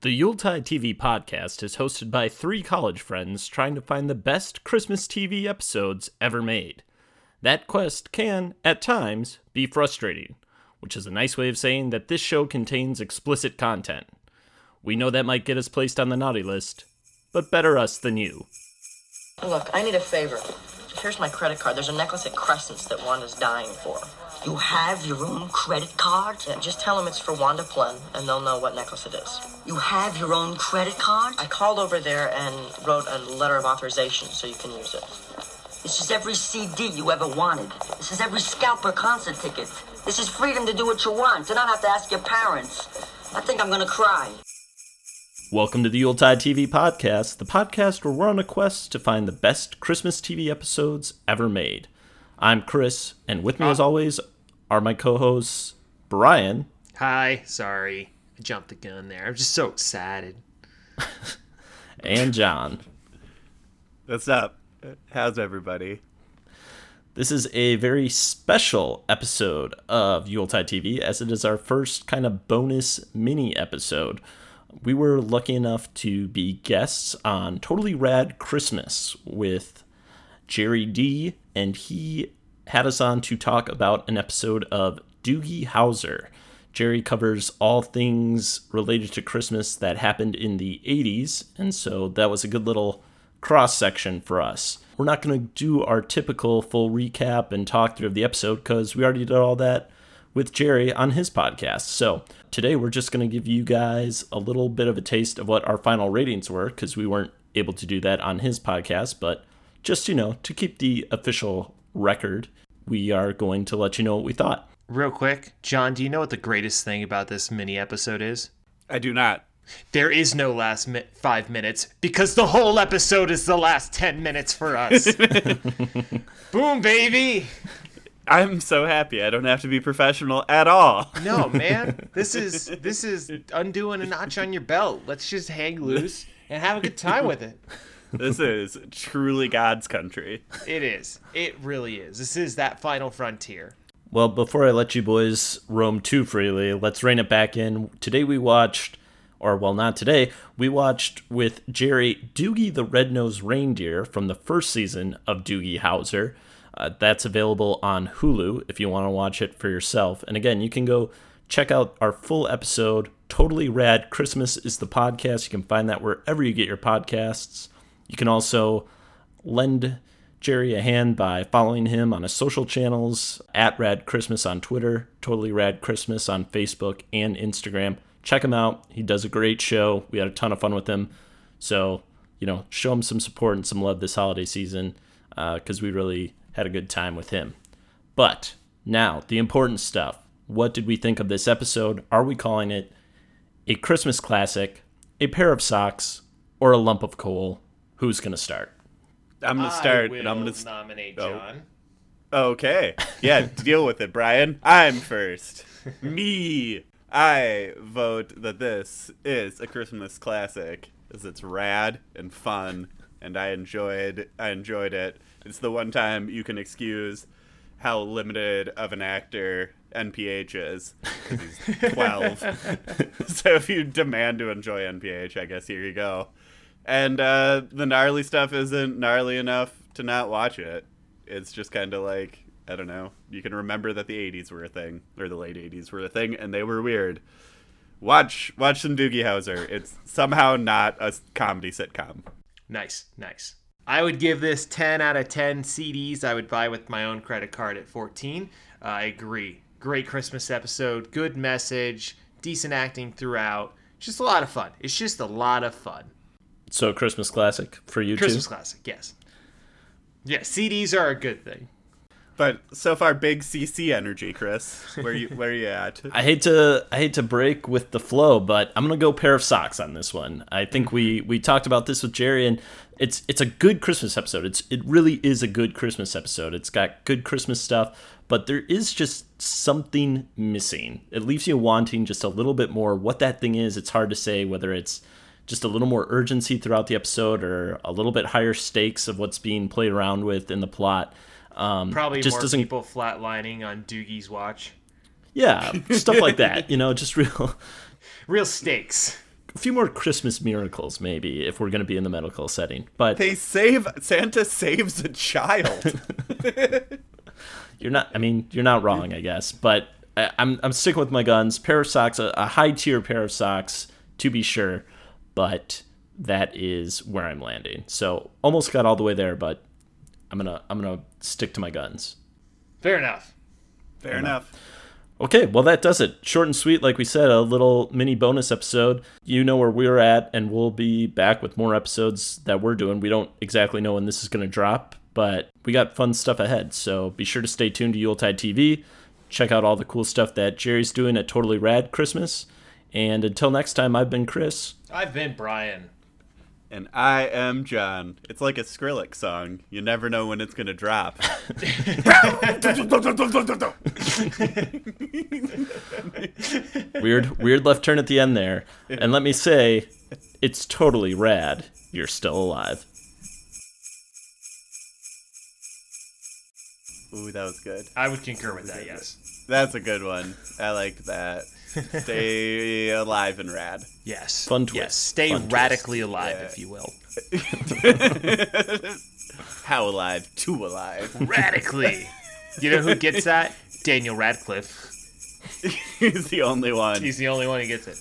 The Yuletide TV podcast is hosted by three college friends trying to find the best Christmas TV episodes ever made. That quest can, at times, be frustrating, which is a nice way of saying that this show contains explicit content. We know that might get us placed on the naughty list, but better us than you. Look, I need a favor. Here's my credit card. There's a necklace at Crescent's that Wanda's dying for. You have your own credit card? Yeah, just tell them it's for Wanda Plenn, and they'll know what necklace it is. You have your own credit card? I called over there and wrote a letter of authorization so you can use it. This is every CD you ever wanted. This is every scalper concert ticket. This is freedom to do what you want, to not have to ask your parents. I think I'm gonna cry. Welcome to the Yuletide TV podcast, the podcast where we're on a quest to find the best Christmas TV episodes ever made. I'm Chris, and with me, as always, are my co hosts, Brian Hi, sorry. I jumped the gun there. I'm just so excited. and Jon. What's up? How's everybody? This is a very special episode of Yuletide TV, as it is our first kind of bonus mini episode. We were lucky enough to be guests on Totally Rad Christmas with Gerry D, and he had us on to talk about an episode of Doogie Howser. Gerry covers all things related to Christmas that happened in the 80s, and so that was a good little cross section for us. We're not going to do our typical full recap and talk through of the episode because we already did all that with Gerry on his podcast. So today we're just going to give you guys a little bit of a taste of what our final ratings were because we weren't able to do that on his podcast, but just, you know, to keep the official record, we are going to let you know what we thought. Real quick, Jon, do you know what the greatest thing about this mini episode is? I do not. There is no last mi- five minutes because the whole episode is the last 10 minutes for us. Boom, baby. I'm so happy I don't have to be professional at all. No, man. This is this is undoing a notch on your belt. Let's just hang loose and have a good time with it. This is truly God's country. It is. It really is. This is that final frontier. Well, before I let you boys roam too freely, let's rein it back in. Today we watched, or well, not today, we watched with Gerry Doogie the Red-Nosed Reindeer from the first season of Doogie Howser. Uh, that's available on Hulu if you want to watch it for yourself. And again, you can go check out our full episode. Totally Rad Christmas is the podcast. You can find that wherever you get your podcasts. You can also lend Gerry a hand by following him on his social channels at Rad Christmas on Twitter, Totally Rad Christmas on Facebook and Instagram. Check him out. He does a great show. We had a ton of fun with him. So, you know, show him some support and some love this holiday season because uh, we really had a good time with him. But now, the important stuff. What did we think of this episode? Are we calling it a Christmas classic, a pair of socks, or a lump of coal? Who's going to start? I'm gonna start, I will and I'm gonna. nominate Oh. Jon. Okay, yeah, deal with it, Brian. I'm first. Me. I vote that this is a Christmas classic, as it's rad and fun, and I enjoyed. I enjoyed it. It's the one time you can excuse how limited of an actor NPH is. 'cause He's 12. so if you demand to enjoy NPH, I guess here you go. And uh, the gnarly stuff isn't gnarly enough to not watch it. It's just kind of like I don't know. You can remember that the '80s were a thing, or the late '80s were a thing, and they were weird. Watch, watch some Doogie Howser. It's somehow not a comedy sitcom. Nice, nice. I would give this 10 out of 10 CDs I would buy with my own credit card at 14. Uh, I agree. Great Christmas episode, good message, decent acting throughout. Just a lot of fun. It's just a lot of fun. So, Christmas classic for you Christmas too? classic, yes. Yeah, CDs are a good thing. But so far, big CC energy, Chris. Where you where you at? I hate to I hate to break with the flow, but I'm gonna go pair of socks on this one. I think we mm-hmm. we talked about this with Gerry, and it's it's a good Christmas episode. It's it really is a good Christmas episode. It's got good Christmas stuff, but there is just something missing. It leaves you wanting just a little bit more. What that thing is, it's hard to say. Whether it's just a little more urgency throughout the episode, or a little bit higher stakes of what's being played around with in the plot. Um, Probably just more doesn't people flatlining on Doogie's watch. yeah stuff like that. You know, just real. Real stakes. a few more Christmas miracles, maybe, if we're going to be in the medical setting. But They save Santa saves a child. you're not. I mean, you're not wrong, I guess. But I, I'm I'm sticking with my guns. Pair of socks, a, a high tier pair of socks, to be sure. But that is where I'm landing. So almost got all the way there, but I'm gonna I'm gonna stick to my guns. Fair enough. Fair enough. Okay, well, that does it. Short and sweet, like we said, a little mini bonus episode. You know where we're at, and we'll be back with more episodes that we're doing. We don't exactly know when this is going to drop, but we got fun stuff ahead. So be sure to stay tuned to Yuletide TV. Check out all the cool stuff that Gerry's doing at Totally Rad Christmas. And until next time, I've been Chris. I've been Brian. And I am Jon. It's like a Skrillex song. You never know when it's gonna drop. Weird, weird left turn at the end there. And let me say, it's totally rad. You're still alive. Ooh, that was good. I would concur with that, yes. That's a good one. I like that. Stay alive and rad. Yes. Fun twist. Yes. Stay Fun twist. radically alive, Yeah. if you will. How alive? Too alive. Radically. you know who gets that? Daniel Radcliffe. He's the only one. He's the only one who gets it.